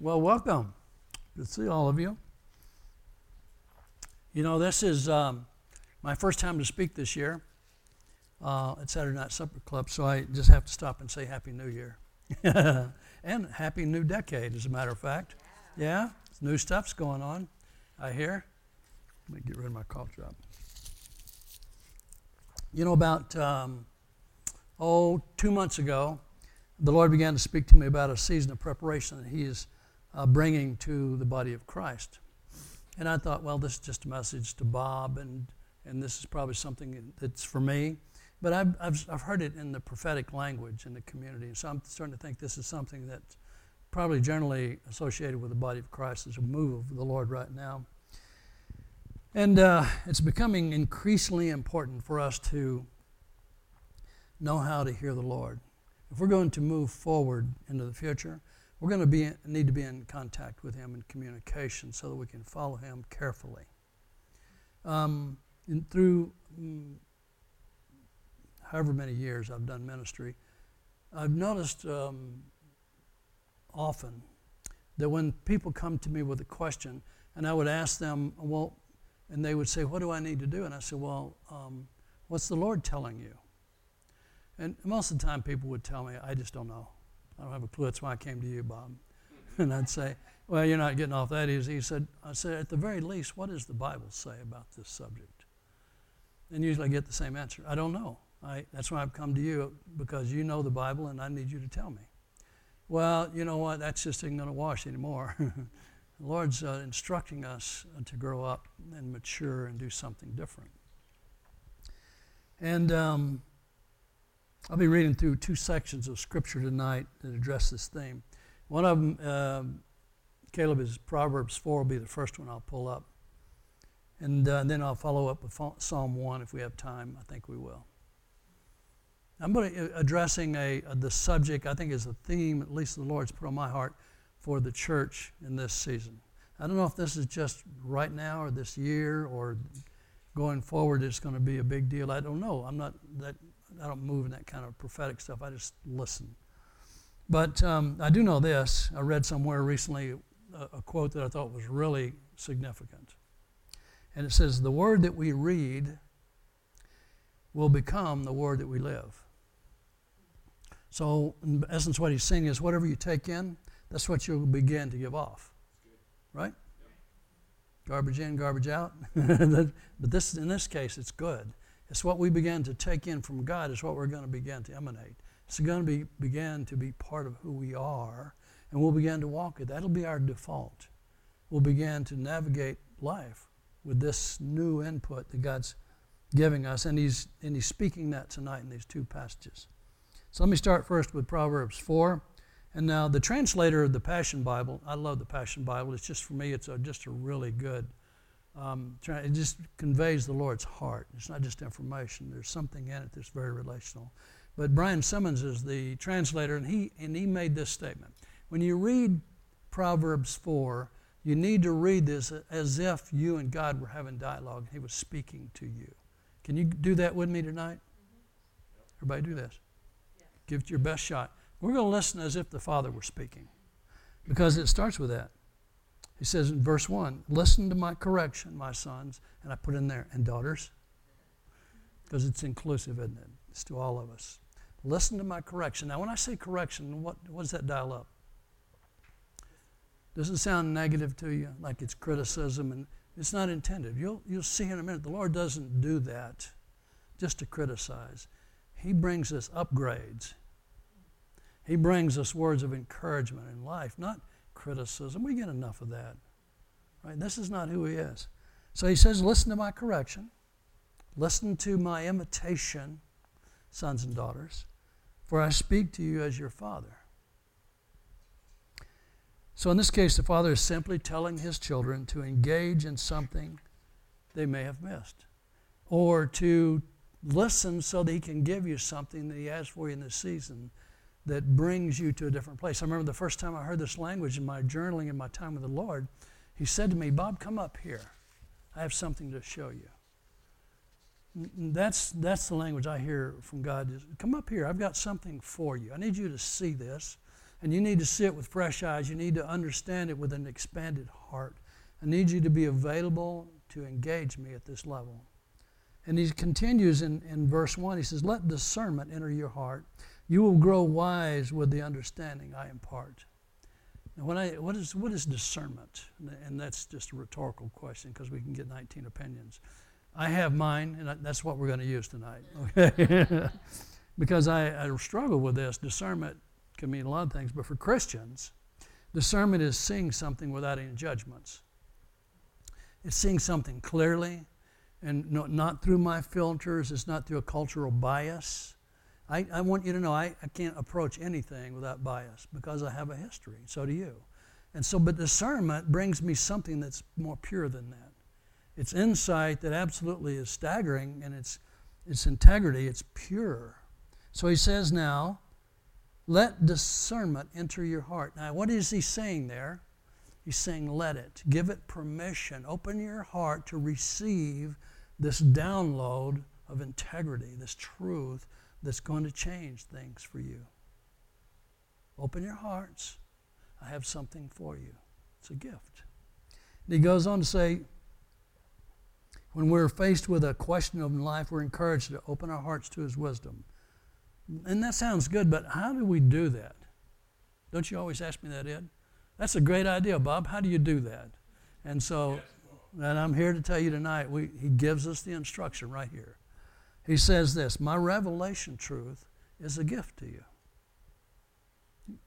Well, welcome. Good to see all of you. You know, this is um, my first time to speak this year uh, at Saturday Night Supper Club, so I just have to stop and say Happy New Year. and Happy New Decade, as a matter of fact. Yeah, new stuff's going on, I hear. Let me get rid of my cough drop. You know, about, um, oh, two months ago, the Lord began to speak to me about a season of preparation that He is uh, bringing to the body of Christ. And I thought, well, this is just a message to Bob, and, and this is probably something that's for me. But I've, I've, I've heard it in the prophetic language in the community. So I'm starting to think this is something that's probably generally associated with the body of Christ as a move of the Lord right now. And uh, it's becoming increasingly important for us to know how to hear the Lord. If we're going to move forward into the future, we're going to be, need to be in contact with Him in communication so that we can follow Him carefully. Um, through mm, however many years I've done ministry, I've noticed um, often that when people come to me with a question, and I would ask them, well, and they would say, What do I need to do? And I said, Well, um, what's the Lord telling you? And most of the time, people would tell me, I just don't know. I don't have a clue. That's why I came to you, Bob. and I'd say, Well, you're not getting off that easy. He said, I said, At the very least, what does the Bible say about this subject? And usually I get the same answer I don't know. I, that's why I've come to you because you know the Bible and I need you to tell me. Well, you know what? That's just isn't going to wash anymore. the Lord's uh, instructing us to grow up and mature and do something different. And um, I'll be reading through two sections of Scripture tonight that address this theme. One of them, uh, Caleb, is Proverbs 4, will be the first one I'll pull up. And uh, then I'll follow up with Psalm 1 if we have time. I think we will. I'm going to uh, addressing a, a, the subject I think is a theme, at least the Lord's put on my heart for the church in this season. I don't know if this is just right now or this year or going forward it's going to be a big deal. I don't know. I'm not that I don't move in that kind of prophetic stuff. I just listen. But um, I do know this. I read somewhere recently a, a quote that I thought was really significant. And it says, The word that we read will become the word that we live. So, in essence, what he's saying is whatever you take in, that's what you'll begin to give off. Right? Garbage in, garbage out. but this, in this case, it's good. It's what we begin to take in from God, is what we're going to begin to emanate. It's going to be, begin to be part of who we are, and we'll begin to walk it. That'll be our default. We'll begin to navigate life with this new input that God's giving us, and He's, and he's speaking that tonight in these two passages. So let me start first with Proverbs 4. And now the translator of the Passion Bible, I love the Passion Bible. It's just for me, it's a, just a really good um, it just conveys the Lord's heart. It's not just information. There's something in it that's very relational. But Brian Simmons is the translator, and he, and he made this statement. When you read Proverbs 4, you need to read this as if you and God were having dialogue. He was speaking to you. Can you do that with me tonight? Everybody do this. Give it your best shot. We're going to listen as if the Father were speaking because it starts with that. He says in verse 1 Listen to my correction, my sons. And I put in there, and daughters, because it's inclusive, isn't it? It's to all of us. Listen to my correction. Now, when I say correction, what, what does that dial up? Does it sound negative to you, like it's criticism? And it's not intended. You'll, you'll see in a minute, the Lord doesn't do that just to criticize. He brings us upgrades. He brings us words of encouragement in life, not criticism. We get enough of that. Right? This is not who he is. So he says, Listen to my correction, listen to my imitation, sons and daughters, for I speak to you as your father. So in this case, the father is simply telling his children to engage in something they may have missed, or to listen so that he can give you something that he has for you in this season that brings you to a different place. I remember the first time I heard this language in my journaling in my time with the Lord, he said to me, Bob, come up here. I have something to show you. That's, that's the language I hear from God. Is, come up here. I've got something for you. I need you to see this. And you need to see it with fresh eyes. You need to understand it with an expanded heart. I need you to be available to engage me at this level. And he continues in, in verse 1. He says, Let discernment enter your heart. You will grow wise with the understanding I impart. Now, I, what, is, what is discernment? And that's just a rhetorical question because we can get 19 opinions. I have mine, and that's what we're going to use tonight. Okay? because I, I struggle with this. Discernment can mean a lot of things, but for Christians, discernment is seeing something without any judgments. It's seeing something clearly and no, not through my filters, it's not through a cultural bias. I, I want you to know I, I can't approach anything without bias because I have a history. So do you. And so, but discernment brings me something that's more pure than that. It's insight that absolutely is staggering and it's, it's integrity, it's pure. So he says now, let discernment enter your heart. Now, what is he saying there? He's saying, let it. Give it permission. Open your heart to receive this download of integrity, this truth that's going to change things for you. Open your hearts. I have something for you. It's a gift. And he goes on to say, when we're faced with a question of life, we're encouraged to open our hearts to his wisdom. And that sounds good, but how do we do that? Don't you always ask me that, Ed? That's a great idea, Bob. How do you do that? And so, and I'm here to tell you tonight, we, he gives us the instruction right here. He says this My revelation truth is a gift to you.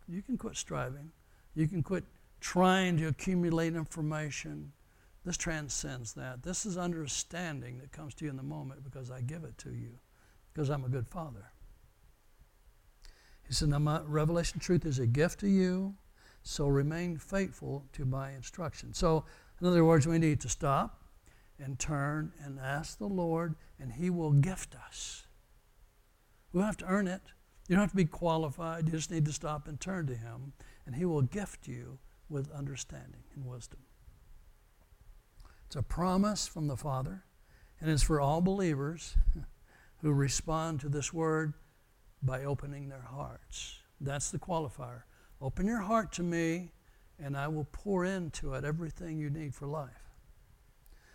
You can quit striving, you can quit trying to accumulate information. This transcends that. This is understanding that comes to you in the moment because I give it to you, because I'm a good father. He said, Now, my revelation truth is a gift to you, so remain faithful to my instruction. So, in other words, we need to stop and turn and ask the Lord, and He will gift us. We don't have to earn it. You don't have to be qualified. You just need to stop and turn to Him, and He will gift you with understanding and wisdom. It's a promise from the Father, and it's for all believers who respond to this word by opening their hearts. That's the qualifier. Open your heart to me, and I will pour into it everything you need for life.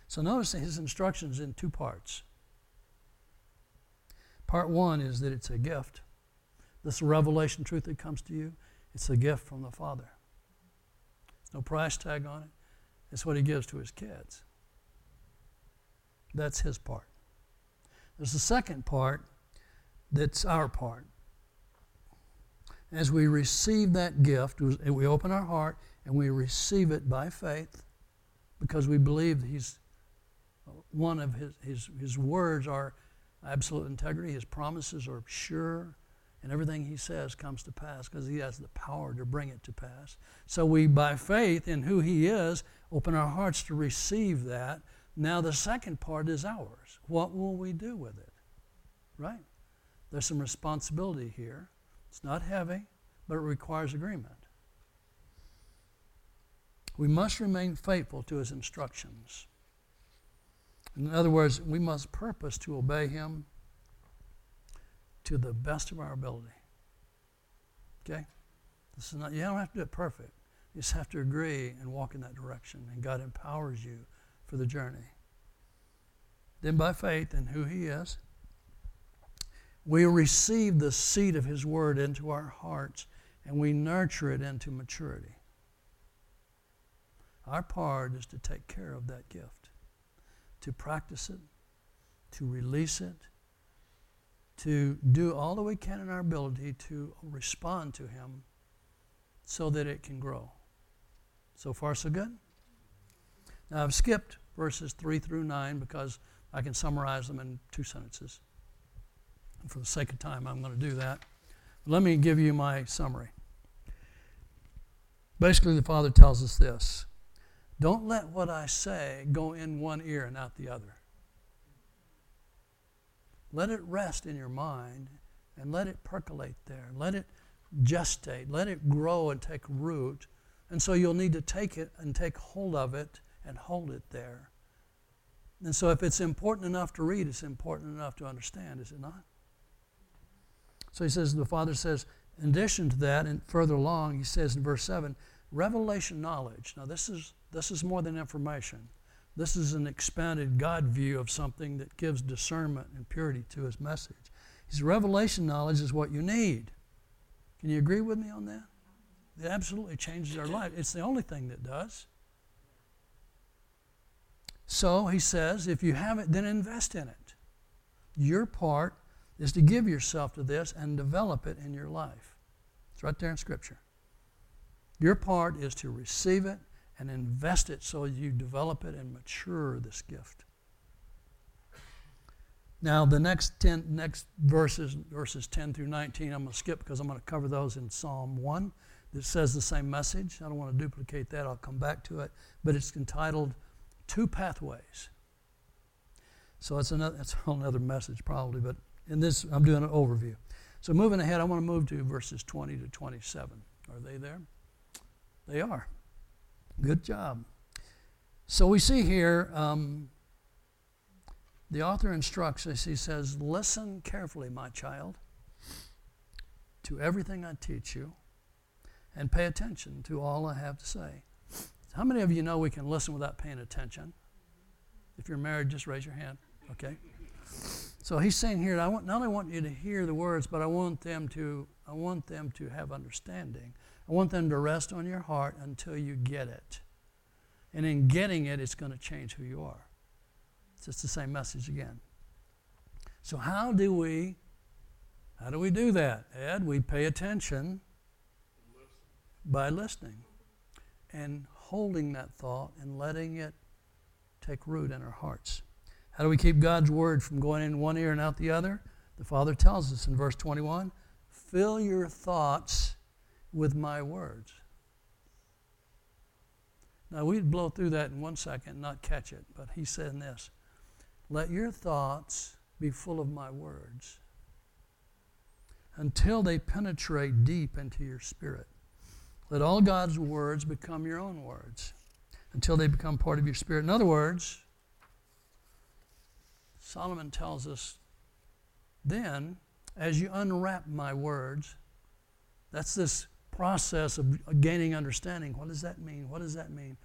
So notice his instructions in two parts. Part one is that it's a gift. This revelation truth that comes to you, it's a gift from the Father. no price tag on it. It's what he gives to his kids. That's his part. There's the second part that's our part. As we receive that gift, we open our heart and we receive it by faith because we believe he's one of his, his, his words are absolute integrity. His promises are sure, and everything he says comes to pass because he has the power to bring it to pass. So we, by faith in who he is, open our hearts to receive that. Now, the second part is ours. What will we do with it? Right? There's some responsibility here. It's not heavy, but it requires agreement. We must remain faithful to his instructions. In other words, we must purpose to obey Him to the best of our ability. Okay? This is not, you don't have to do it perfect. You just have to agree and walk in that direction, and God empowers you for the journey. Then, by faith in who He is, we receive the seed of His Word into our hearts and we nurture it into maturity. Our part is to take care of that gift to practice it, to release it, to do all that we can in our ability to respond to Him so that it can grow. So far, so good? Now, I've skipped verses 3 through 9 because I can summarize them in two sentences. And for the sake of time, I'm going to do that. Let me give you my summary. Basically, the Father tells us this don't let what I say go in one ear and out the other. Let it rest in your mind and let it percolate there. Let it gestate. Let it grow and take root. And so you'll need to take it and take hold of it and hold it there. And so if it's important enough to read, it's important enough to understand, is it not? So he says, the Father says, In addition to that, and further along, he says in verse 7 revelation knowledge. Now, this is, this is more than information. This is an expanded God view of something that gives discernment and purity to his message. His revelation knowledge is what you need. Can you agree with me on that? It absolutely changes our life. It's the only thing that does. So he says, if you have it, then invest in it. Your part is to give yourself to this and develop it in your life. It's right there in Scripture. Your part is to receive it and invest it so you develop it and mature this gift. Now, the next 10, next verses, verses 10 through 19, I'm going to skip because I'm going to cover those in Psalm 1 that says the same message. I don't want to duplicate that, I'll come back to it. But it's entitled Two Pathways. So it's another, it's a whole other message probably, but in this, I'm doing an overview. So moving ahead, I want to move to verses 20 to 27. Are they there? They are. Good job. So we see here, um, the author instructs us, he says, Listen carefully, my child, to everything I teach you, and pay attention to all I have to say. How many of you know we can listen without paying attention? If you're married, just raise your hand. Okay? So he's saying here, I want, not only want you to hear the words, but I want them to, I want them to have understanding. I want them to rest on your heart until you get it. And in getting it, it's going to change who you are. It's just the same message again. So how do we how do we do that? Ed, we pay attention by listening and holding that thought and letting it take root in our hearts. How do we keep God's word from going in one ear and out the other? The Father tells us in verse 21 fill your thoughts with my words. Now, we'd blow through that in one second not catch it, but he's saying this Let your thoughts be full of my words until they penetrate deep into your spirit. Let all God's words become your own words until they become part of your spirit. In other words, Solomon tells us then, as you unwrap my words, that's this process of gaining understanding. What does that mean? What does that mean?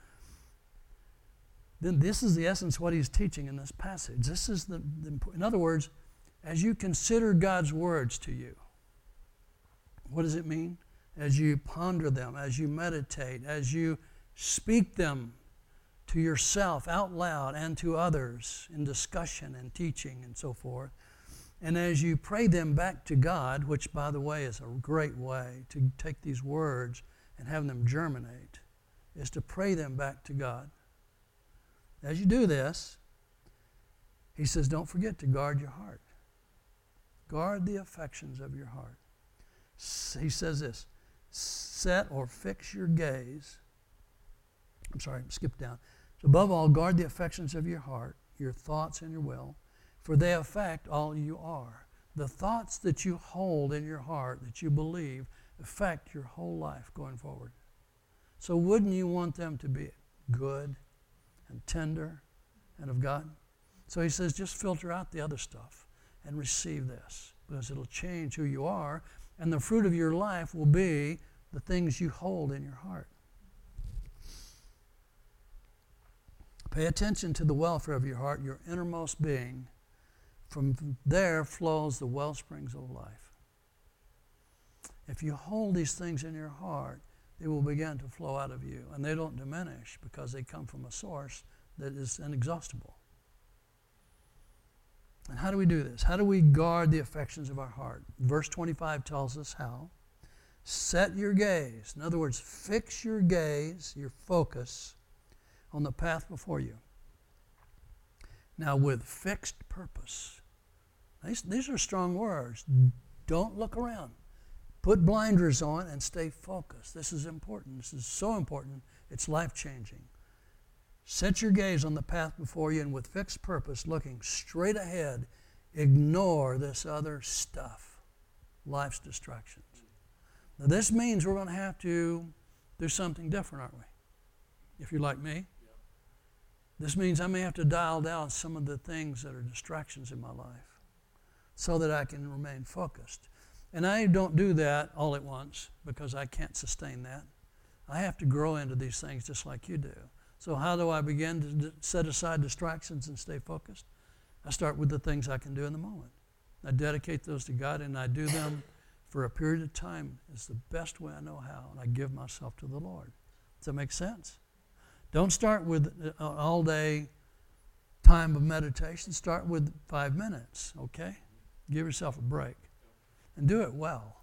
Then this is the essence what he's teaching in this passage. This is the, the in other words, as you consider God's words to you, what does it mean? As you ponder them, as you meditate, as you speak them to yourself out loud and to others in discussion and teaching and so forth. And as you pray them back to God, which, by the way, is a great way to take these words and have them germinate, is to pray them back to God. As you do this, he says, don't forget to guard your heart. Guard the affections of your heart. He says this set or fix your gaze. I'm sorry, skip down. So Above all, guard the affections of your heart, your thoughts, and your will, for they affect all you are. The thoughts that you hold in your heart, that you believe, affect your whole life going forward. So, wouldn't you want them to be good and tender and of God? So, he says, just filter out the other stuff and receive this because it'll change who you are, and the fruit of your life will be the things you hold in your heart. Pay attention to the welfare of your heart, your innermost being. From there flows the well springs of life. If you hold these things in your heart, they will begin to flow out of you. And they don't diminish because they come from a source that is inexhaustible. And how do we do this? How do we guard the affections of our heart? Verse 25 tells us how. Set your gaze. In other words, fix your gaze, your focus on the path before you. Now, with fixed purpose. These, these are strong words. Mm-hmm. Don't look around. Put blinders on and stay focused. This is important. This is so important. It's life changing. Set your gaze on the path before you and with fixed purpose, looking straight ahead, ignore this other stuff, life's distractions. Now, this means we're going to have to do something different, aren't we? If you're like me. This means I may have to dial down some of the things that are distractions in my life so that I can remain focused. And I don't do that all at once because I can't sustain that. I have to grow into these things just like you do. So, how do I begin to set aside distractions and stay focused? I start with the things I can do in the moment. I dedicate those to God and I do them for a period of time. It's the best way I know how, and I give myself to the Lord. Does that make sense? Don't start with an all day time of meditation. Start with five minutes, okay? Give yourself a break and do it well.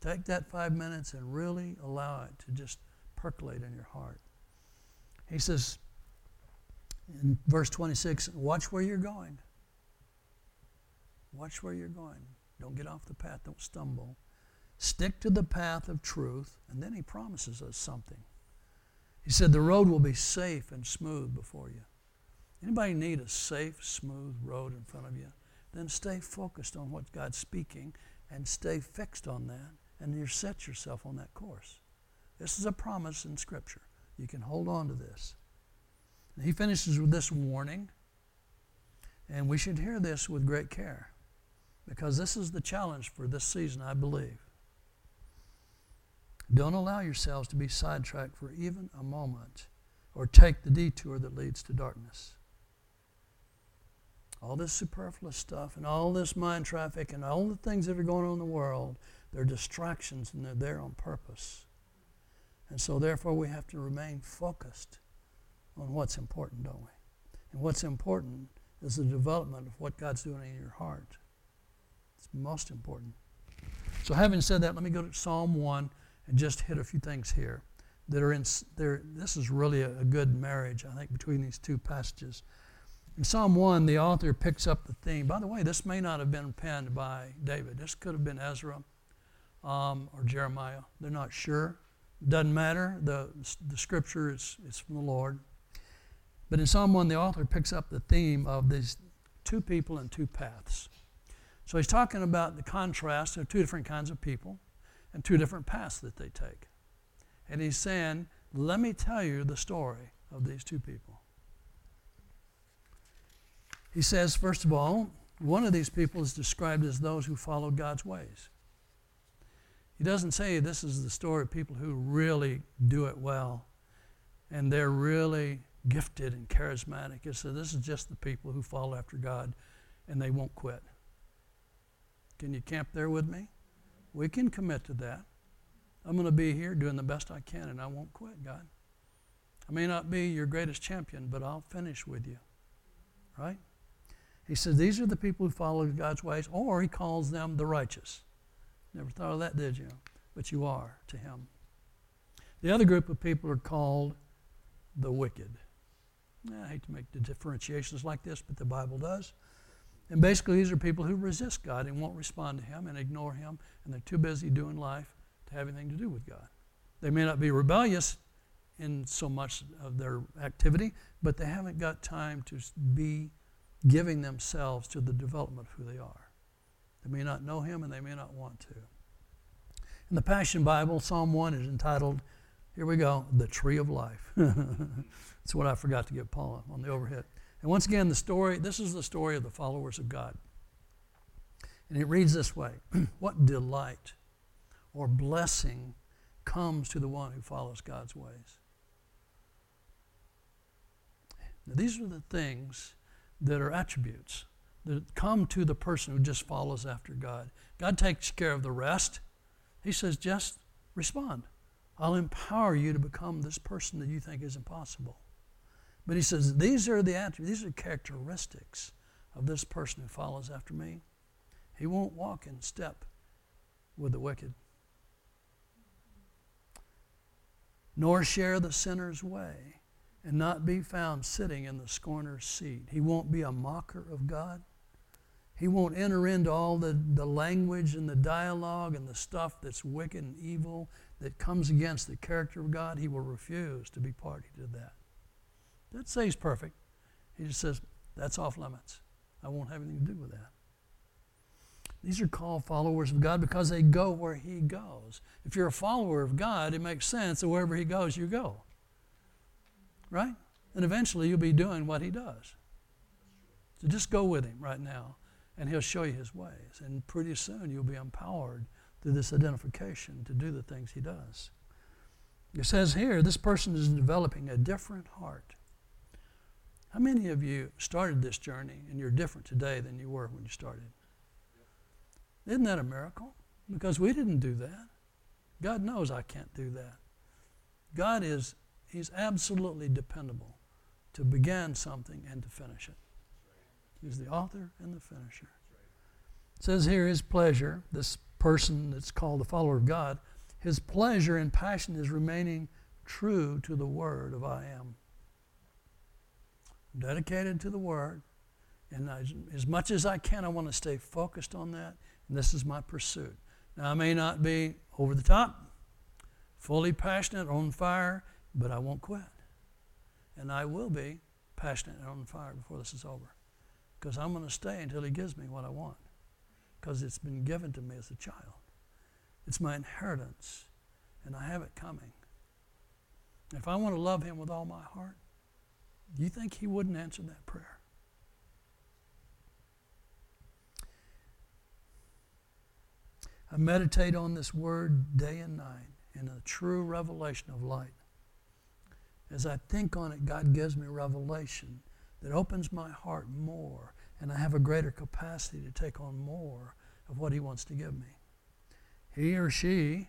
Take that five minutes and really allow it to just percolate in your heart. He says in verse 26 watch where you're going. Watch where you're going. Don't get off the path, don't stumble. Stick to the path of truth, and then he promises us something. He said the road will be safe and smooth before you. Anybody need a safe, smooth road in front of you? Then stay focused on what God's speaking and stay fixed on that, and you set yourself on that course. This is a promise in Scripture. You can hold on to this. And he finishes with this warning, and we should hear this with great care because this is the challenge for this season, I believe. Don't allow yourselves to be sidetracked for even a moment or take the detour that leads to darkness. All this superfluous stuff and all this mind traffic and all the things that are going on in the world, they're distractions and they're there on purpose. And so, therefore, we have to remain focused on what's important, don't we? And what's important is the development of what God's doing in your heart. It's most important. So, having said that, let me go to Psalm 1 and just hit a few things here that are in there. This is really a, a good marriage, I think, between these two passages. In Psalm 1, the author picks up the theme. By the way, this may not have been penned by David. This could have been Ezra um, or Jeremiah. They're not sure. Doesn't matter. The, the scripture is, is from the Lord. But in Psalm 1, the author picks up the theme of these two people and two paths. So he's talking about the contrast of two different kinds of people and two different paths that they take. And he's saying, let me tell you the story of these two people. He says, first of all, one of these people is described as those who followed God's ways. He doesn't say this is the story of people who really do it well and they're really gifted and charismatic. He says this is just the people who follow after God and they won't quit. Can you camp there with me? We can commit to that. I'm going to be here doing the best I can, and I won't quit, God. I may not be your greatest champion, but I'll finish with you. Right? He says these are the people who follow God's ways, or he calls them the righteous. Never thought of that, did you? But you are to him. The other group of people are called the wicked. I hate to make the differentiations like this, but the Bible does. And basically, these are people who resist God and won't respond to Him and ignore Him, and they're too busy doing life to have anything to do with God. They may not be rebellious in so much of their activity, but they haven't got time to be giving themselves to the development of who they are. They may not know Him and they may not want to. In the Passion Bible, Psalm 1 is entitled, here we go, The Tree of Life. That's what I forgot to give Paula on the overhead. And once again, the story, this is the story of the followers of God. And it reads this way What delight or blessing comes to the one who follows God's ways? Now, these are the things that are attributes that come to the person who just follows after God. God takes care of the rest. He says, just respond. I'll empower you to become this person that you think is impossible. But he says, these are the attributes, these are characteristics of this person who follows after me. He won't walk in step with the wicked, nor share the sinner's way, and not be found sitting in the scorner's seat. He won't be a mocker of God. He won't enter into all the, the language and the dialogue and the stuff that's wicked and evil that comes against the character of God. He will refuse to be party to that. Doesn't say he's perfect. He just says, that's off limits. I won't have anything to do with that. These are called followers of God because they go where He goes. If you're a follower of God, it makes sense that wherever He goes, you go. Right? And eventually you'll be doing what He does. So just go with Him right now and He'll show you His ways. And pretty soon you'll be empowered through this identification to do the things He does. It says here, this person is developing a different heart. How many of you started this journey and you're different today than you were when you started? Isn't that a miracle? Because we didn't do that. God knows I can't do that. God is, He's absolutely dependable to begin something and to finish it. He's the author and the finisher. It says here his pleasure, this person that's called the follower of God, his pleasure and passion is remaining true to the word of I am. I'm dedicated to the word, and I, as much as I can, I want to stay focused on that, and this is my pursuit. Now, I may not be over the top, fully passionate, on fire, but I won't quit. And I will be passionate and on fire before this is over. Because I'm going to stay until He gives me what I want. Because it's been given to me as a child. It's my inheritance, and I have it coming. If I want to love Him with all my heart, do you think He wouldn't answer that prayer? I meditate on this word day and night in a true revelation of light. As I think on it, God gives me revelation that opens my heart more, and I have a greater capacity to take on more of what He wants to give me. He or she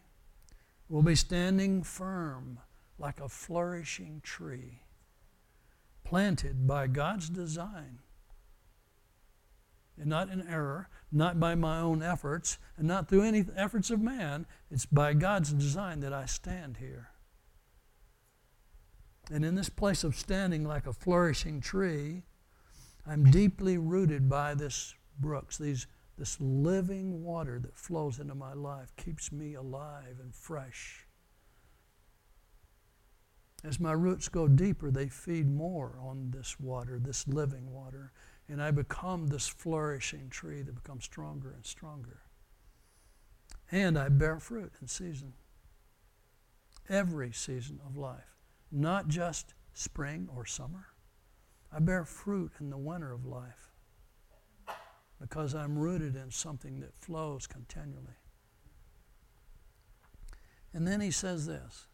will be standing firm like a flourishing tree, planted by God's design, and not in error, not by my own efforts, and not through any efforts of man. It's by God's design that I stand here. And in this place of standing like a flourishing tree, I'm deeply rooted by this brooks, these, this living water that flows into my life, keeps me alive and fresh. As my roots go deeper, they feed more on this water, this living water, and I become this flourishing tree that becomes stronger and stronger. And I bear fruit in season, every season of life not just spring or summer. I bear fruit in the winter of life because I'm rooted in something that flows continually. And then he says this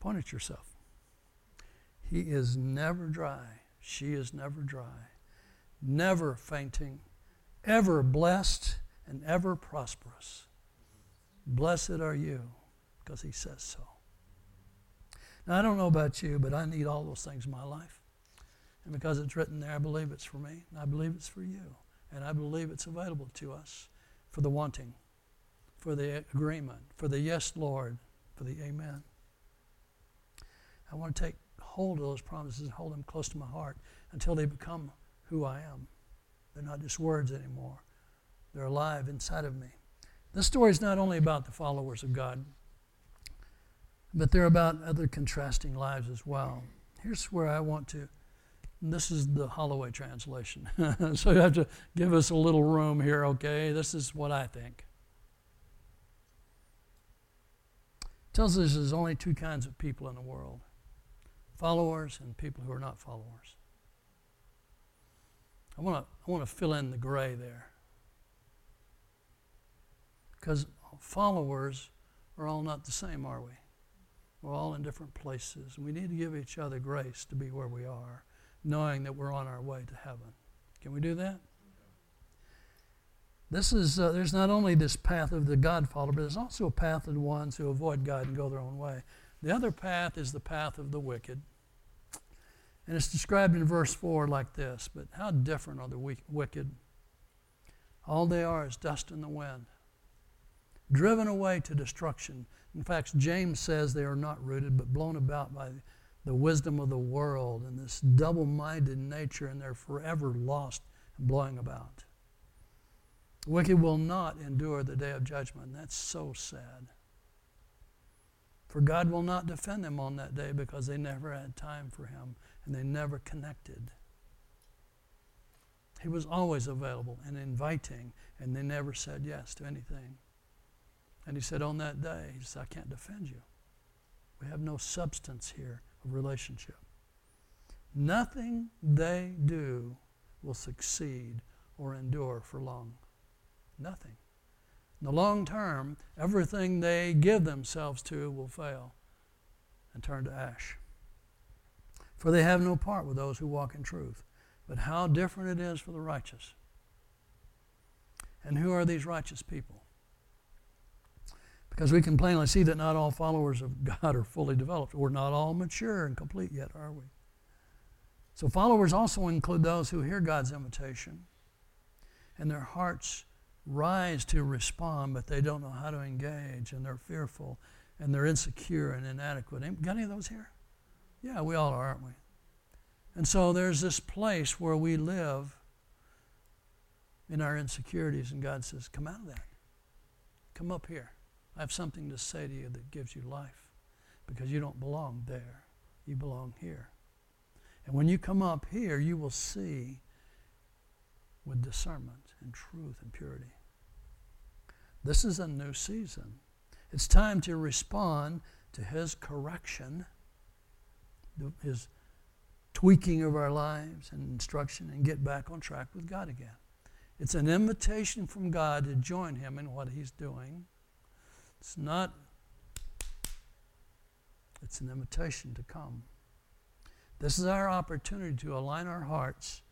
point at yourself. He is never dry. She is never dry. Never fainting. Ever blessed and ever prosperous. Blessed are you because He says so. Now, I don't know about you, but I need all those things in my life. And because it's written there, I believe it's for me, and I believe it's for you. And I believe it's available to us for the wanting, for the agreement, for the yes, Lord, for the amen. I want to take hold of those promises and hold them close to my heart until they become who I am. They're not just words anymore, they're alive inside of me. This story is not only about the followers of God, but they're about other contrasting lives as well. Here's where I want to, this is the Holloway translation. so you have to give us a little room here, okay? This is what I think. It tells us there's only two kinds of people in the world followers and people who are not followers. I want to I want to fill in the gray there. Because followers are all not the same, are we? We're all in different places. We need to give each other grace to be where we are, knowing that we're on our way to heaven. Can we do that? This is, uh, there's not only this path of the God follower, but there's also a path of the ones who avoid God and go their own way. The other path is the path of the wicked. And it's described in verse 4 like this But how different are the wicked? All they are is dust in the wind, driven away to destruction. In fact, James says they are not rooted, but blown about by the wisdom of the world and this double minded nature, and they're forever lost and blowing about. The wicked will not endure the day of judgment. That's so sad. For God will not defend them on that day because they never had time for Him and they never connected. He was always available and inviting, and they never said yes to anything. And he said, On that day, he said, I can't defend you. We have no substance here of relationship. Nothing they do will succeed or endure for long? Nothing. In the long term, everything they give themselves to will fail and turn to ash. For they have no part with those who walk in truth. But how different it is for the righteous. And who are these righteous people? Because we can plainly see that not all followers of God are fully developed. We're not all mature and complete yet, are we? So, followers also include those who hear God's invitation and their hearts rise to respond, but they don't know how to engage and they're fearful and they're insecure and inadequate. Got any of those here? Yeah, we all are, aren't we? And so there's this place where we live in our insecurities, and God says, Come out of that. Come up here. I have something to say to you that gives you life because you don't belong there. You belong here. And when you come up here, you will see with discernment and truth and purity. This is a new season. It's time to respond to His correction, His tweaking of our lives and instruction, and get back on track with God again. It's an invitation from God to join Him in what He's doing. It's not, it's an invitation to come. This is our opportunity to align our hearts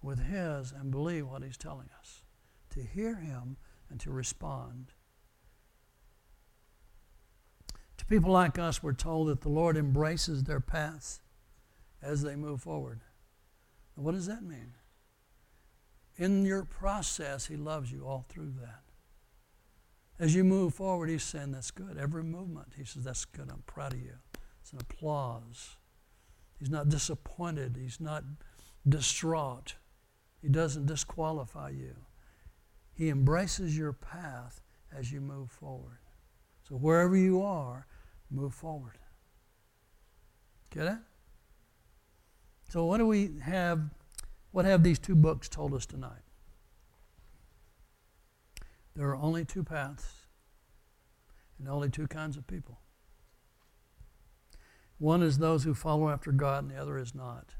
with His and believe what He's telling us, to hear Him and to respond. To people like us, we're told that the Lord embraces their paths as they move forward. what does that mean? In your process, He loves you all through that. As you move forward, He's saying, That's good. Every movement, He says, That's good. I'm proud of you. It's an applause. He's not disappointed. He's not distraught. He doesn't disqualify you. He embraces your path as you move forward. So wherever you are, move forward. Get it? So what do we have? What have these two books told us tonight? There are only two paths and only two kinds of people. One is those who follow after God, and the other is not.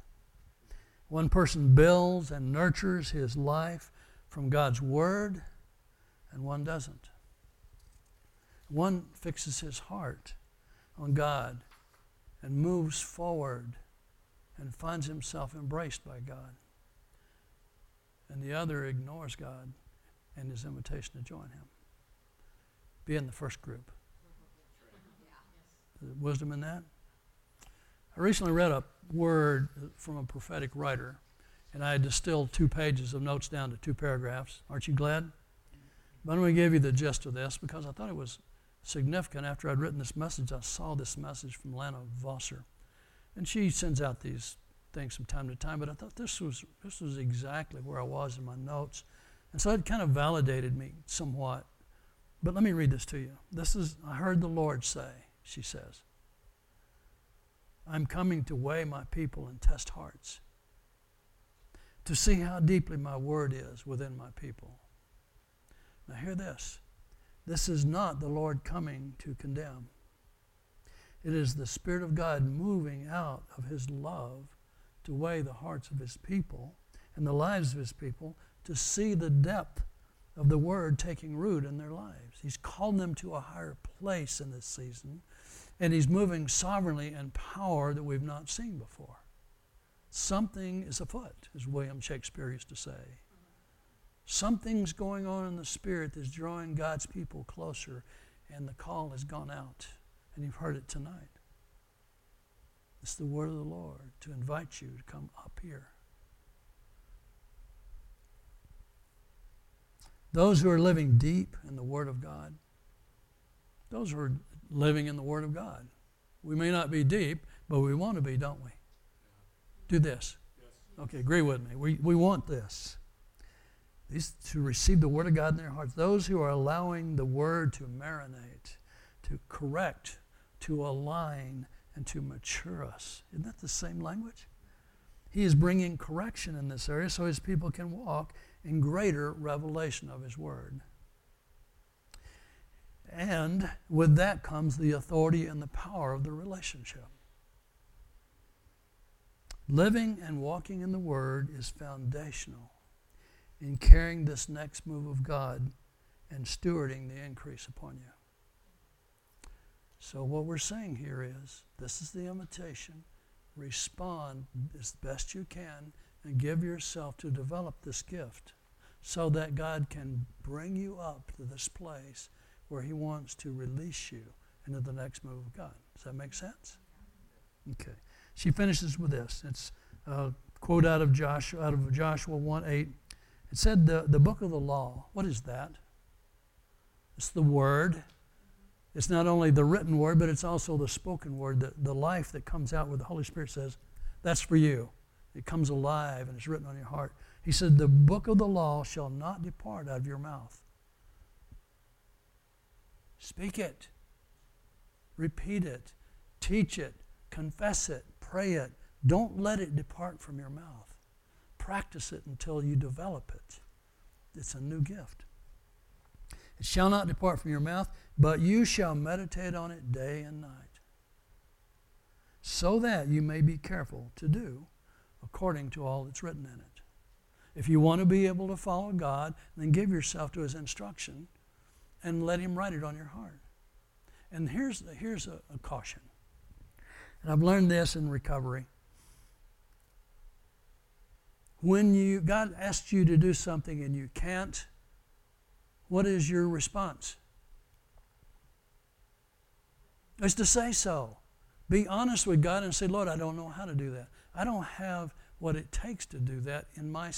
One person builds and nurtures his life from God's Word, and one doesn't. One fixes his heart on God and moves forward and finds himself embraced by God. And the other ignores God and his invitation to join him. Be in the first group. Wisdom in that? I recently read a word from a prophetic writer, and I distilled two pages of notes down to two paragraphs. Aren't you glad? But I'm going to give you the gist of this because I thought it was significant. After I'd written this message, I saw this message from Lana Vawser. And she sends out these things from time to time, but I thought this was, this was exactly where I was in my notes. And so it kind of validated me somewhat. But let me read this to you. This is, I heard the Lord say, she says. I'm coming to weigh my people and test hearts, to see how deeply my word is within my people. Now, hear this this is not the Lord coming to condemn, it is the Spirit of God moving out of His love to weigh the hearts of His people and the lives of His people to see the depth of the Word taking root in their lives. He's called them to a higher place in this season and he's moving sovereignly in power that we've not seen before. Something is afoot, as William Shakespeare used to say. Something's going on in the spirit that's drawing God's people closer, and the call has gone out, and you've heard it tonight. It's the word of the Lord to invite you to come up here. Those who are living deep in the Word of God, those who are living in the Word of God. We may not be deep, but we want to be, don't we? Do this. Okay, agree with me. We, we want this. These to receive the Word of God in their hearts. Those who are allowing the Word to marinate, to correct, to align, and to mature us. Isn't that the same language? He is bringing correction in this area so his people can walk in greater revelation of his Word. And with that comes the authority and the power of the relationship. Living and walking in the Word is foundational in carrying this next move of God and stewarding the increase upon you. So, what we're saying here is this is the invitation. Respond as best you can and give yourself to develop this gift so that God can bring you up to this place where He wants to release you into the next move of God. Does that make sense? Okay. She finishes with this. It's a quote out of Joshua, out of Joshua 1 8. It said, the, the book of the law. What is that? It's the word. It's not only the written word, but it's also the spoken word, the, the life that comes out where the Holy Spirit says, That's for you. It comes alive and it's written on your heart. He said, The book of the law shall not depart out of your mouth. Speak it, repeat it, teach it, confess it, pray it. Don't let it depart from your mouth. Practice it until you develop it. It's a new gift. It shall not depart from your mouth, but you shall meditate on it day and night, so that you may be careful to do according to all that's written in it. If you want to be able to follow God, then give yourself to His instruction and let Him write it on your heart. And here's, here's a, a caution. And I've learned this in recovery. When you God asks you to do something and you can't, what is your response? It's to say so. Be honest with God and say, Lord, I don't know how to do that. I don't have what it takes to do that in my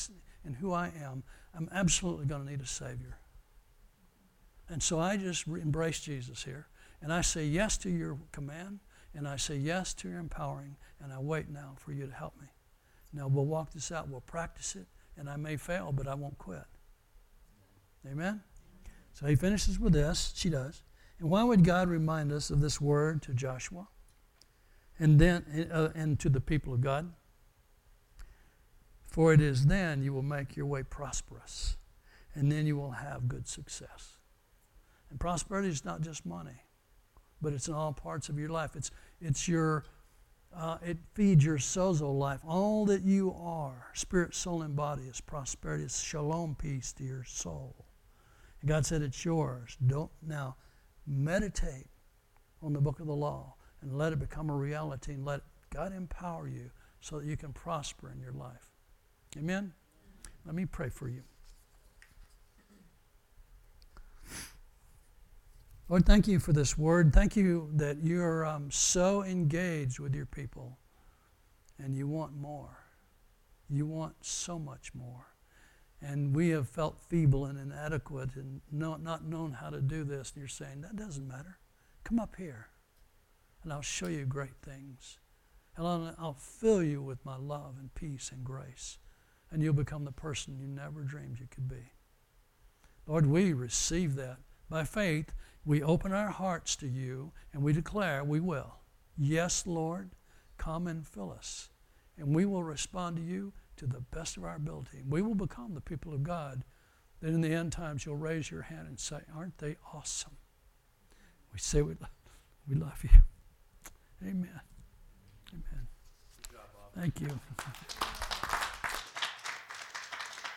in who I am. I'm absolutely going to need a Savior. And so I just embrace Jesus here. And I say yes to your command, and I say yes to your empowering, and I wait now for you to help me. Now we'll walk this out, we'll practice it, and I may fail, but I won't quit. Amen? So he finishes with this. She does. And why would God remind us of this word to Joshua and then uh, and to the people of God? For it is then you will make your way prosperous, and then you will have good success. And prosperity is not just money, but it's in all parts of your life. It's it's your uh, it feeds your sozo life. All that you are, spirit, soul, and body, is prosperity. It's shalom, peace to your soul. And God said it's yours. Don't now meditate on the book of the law and let it become a reality and let God empower you so that you can prosper in your life. Amen? Let me pray for you. Lord, thank you for this word. Thank you that you're um, so engaged with your people and you want more. You want so much more. And we have felt feeble and inadequate and not, not known how to do this. And you're saying, that doesn't matter. Come up here and I'll show you great things. And I'll, I'll fill you with my love and peace and grace. And you'll become the person you never dreamed you could be. Lord, we receive that by faith we open our hearts to you and we declare we will. Yes, Lord, come and fill us. And we will respond to you to the best of our ability. We will become the people of God that in the end times you'll raise your hand and say, Aren't they awesome? We say we, we love you. Amen. Amen. Thank you.